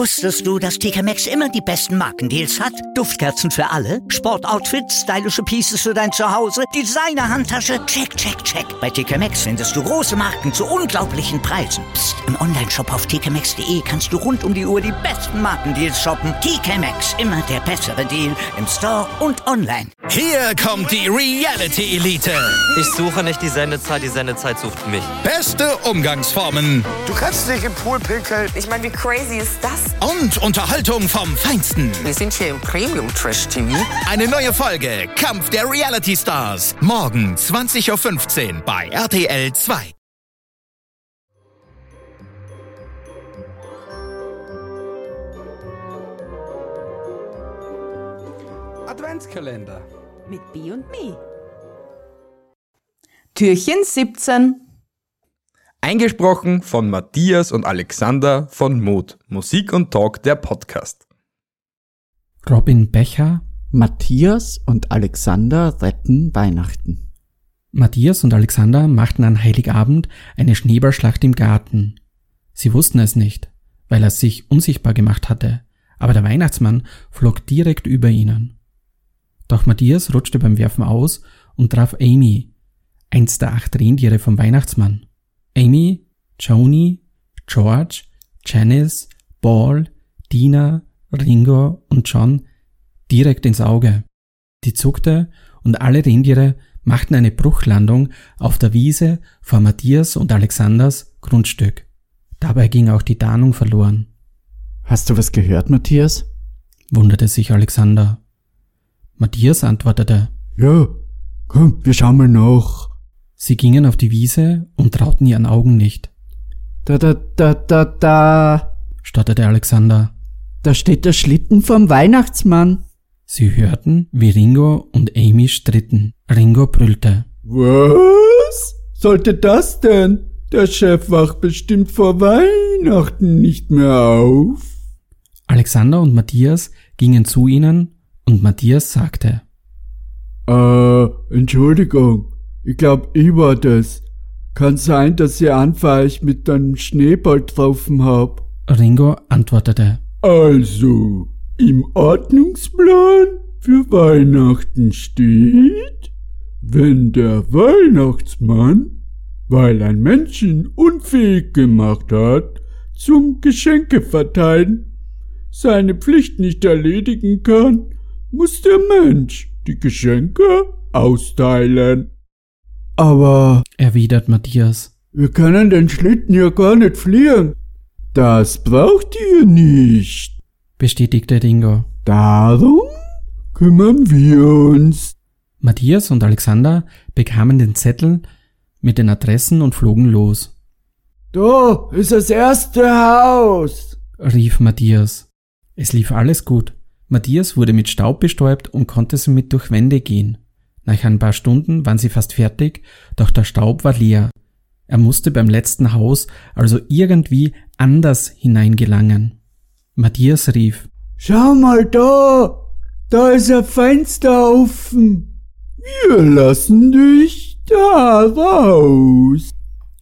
Wusstest du, dass TK Maxx immer die besten Markendeals hat? Duftkerzen für alle, Sportoutfits, stylische Pieces für dein Zuhause, Designer-Handtasche, check, check, check. Bei TK Maxx findest du große Marken zu unglaublichen Preisen. Psst. im Onlineshop auf tkmaxx.de kannst du rund um die Uhr die besten Markendeals shoppen. TK Maxx, immer der bessere Deal im Store und online. Hier kommt die Reality Elite. Ich suche nicht die Sendezeit, die Sendezeit sucht mich. Beste Umgangsformen Du kannst dich im Pool pinkeln. Ich meine, wie crazy ist das? Und Unterhaltung vom Feinsten. Wir sind hier im Premium Trash TV. Eine neue Folge Kampf der Reality Stars. Morgen 20.15 Uhr bei RTL 2. Adventskalender. Mit B und Me. Türchen 17. Eingesprochen von Matthias und Alexander von Mut. Musik und Talk der Podcast. Robin Becher, Matthias und Alexander retten Weihnachten. Matthias und Alexander machten an Heiligabend eine Schneeballschlacht im Garten. Sie wussten es nicht, weil er sich unsichtbar gemacht hatte, aber der Weihnachtsmann flog direkt über ihnen. Doch Matthias rutschte beim Werfen aus und traf Amy, eins der acht Rentiere vom Weihnachtsmann. Amy, Joni, George, Janice, Paul, Dina, Ringo und John direkt ins Auge. Die zuckte und alle Rentiere machten eine Bruchlandung auf der Wiese vor Matthias und Alexanders Grundstück. Dabei ging auch die Tarnung verloren, Hast du was gehört, Matthias? wunderte sich Alexander. Matthias antwortete. Ja, komm, wir schauen mal nach. Sie gingen auf die Wiese und trauten ihren Augen nicht, Da, da, da, da, da. stotterte Alexander. Da steht der Schlitten vom Weihnachtsmann. Sie hörten, wie Ringo und Amy stritten. Ringo brüllte. Was? Sollte das denn? Der Chef wacht bestimmt vor Weihnachten nicht mehr auf. Alexander und Matthias gingen zu ihnen und Matthias sagte. Äh, Entschuldigung. Ich glaub, ich war das. Kann sein, dass ich anfahrig mit einem Schneeball getroffen hab. Ringo antwortete. Also, im Ordnungsplan für Weihnachten steht, wenn der Weihnachtsmann, weil ein Mensch ihn unfähig gemacht hat, zum Geschenke verteilen, seine Pflicht nicht erledigen kann, muss der Mensch die Geschenke austeilen. Aber erwidert Matthias. wir können den Schlitten ja gar nicht fliehen. Das braucht ihr nicht. bestätigte Ringo. Darum kümmern wir uns. Matthias und Alexander bekamen den Zettel mit den Adressen und flogen los, Da ist das erste Haus. rief Matthias. Es lief alles gut. Matthias wurde mit Staub bestäubt und konnte somit durch Wände gehen. Nach ein paar Stunden waren sie fast fertig, doch der Staub war leer. Er musste beim letzten Haus also irgendwie anders hineingelangen. Matthias rief, Schau mal da. Da ist ein Fenster offen. Wir lassen dich da raus.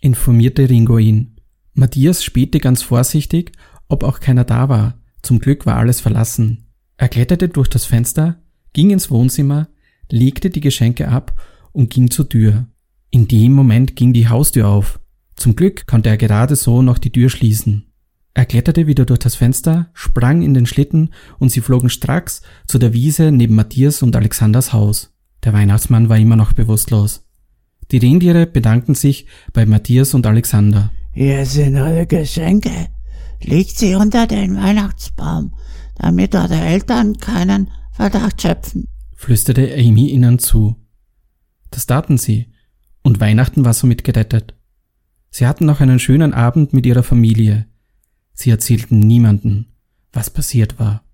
informierte Ringo ihn. Matthias spähte ganz vorsichtig, ob auch keiner da war. Zum Glück war alles verlassen. Er kletterte durch das Fenster, ging ins Wohnzimmer, legte die Geschenke ab und ging zur Tür. In dem Moment ging die Haustür auf. Zum Glück konnte er gerade so noch die Tür schließen. Er kletterte wieder durch das Fenster, sprang in den Schlitten und sie flogen stracks zu der Wiese neben Matthias und Alexanders Haus. Der Weihnachtsmann war immer noch bewusstlos. Die Rentiere bedankten sich bei Matthias und Alexander. Hier sind eure Geschenke. Legt sie unter den Weihnachtsbaum, damit eure Eltern keinen Verdacht schöpfen. Flüsterte Amy ihnen zu. Das taten sie, und Weihnachten war somit gerettet. Sie hatten noch einen schönen Abend mit ihrer Familie. Sie erzählten niemanden, was passiert war.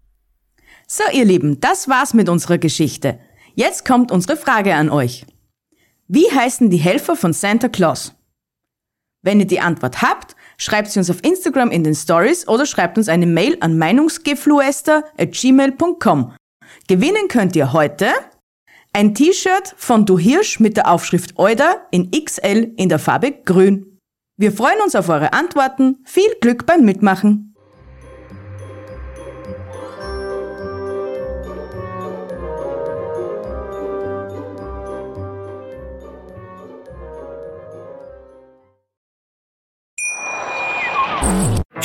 So, ihr Lieben, das war's mit unserer Geschichte. Jetzt kommt unsere Frage an euch. Wie heißen die Helfer von Santa Claus? Wenn ihr die Antwort habt, schreibt sie uns auf Instagram in den Stories oder schreibt uns eine Mail an meinungsgefluester@gmail.com. Gewinnen könnt ihr heute ein T-Shirt von Du Hirsch mit der Aufschrift Euda in XL in der Farbe Grün. Wir freuen uns auf eure Antworten. Viel Glück beim Mitmachen.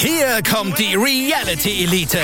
Hier kommt die Reality Elite.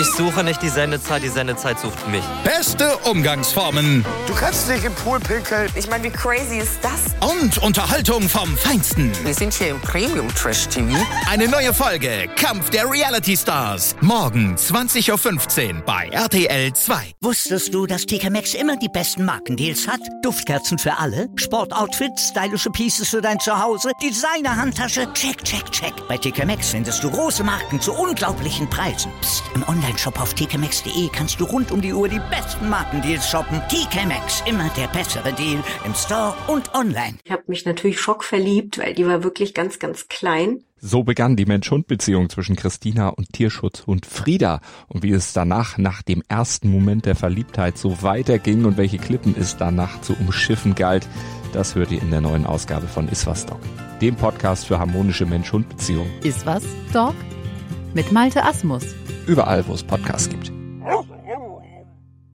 Ich suche nicht die Sendezeit, die Sendezeit sucht mich. Beste Umgangsformen Du kannst nicht im Pool pinkeln. Ich meine, wie crazy ist das? und Unterhaltung vom Feinsten. Wir sind hier im Premium Trash TV. Eine neue Folge Kampf der Reality Stars. Morgen 20.15 Uhr bei RTL 2. Wusstest du, dass TK Maxx immer die besten Markendeals hat? Duftkerzen für alle, Sportoutfits, stylische Pieces für dein Zuhause, Designer-Handtasche, check, check, check. Bei TK Maxx findest du große Marken zu unglaublichen Preisen. Psst. im Onlineshop auf tkmaxx.de kannst du rund um die Uhr die besten Markendeals shoppen. TK Maxx, immer der bessere Deal im Store und online. Ich habe mich natürlich schockverliebt, weil die war wirklich ganz, ganz klein. So begann die Mensch-Hund-Beziehung zwischen Christina und Tierschutzhund Frieda. Und wie es danach, nach dem ersten Moment der Verliebtheit, so weiterging und welche Klippen es danach zu umschiffen galt, das hört ihr in der neuen Ausgabe von Iswas Dog, dem Podcast für harmonische Mensch-Hund-Beziehungen. Ist was, Dog? Mit Malte Asmus. Überall, wo es Podcasts gibt.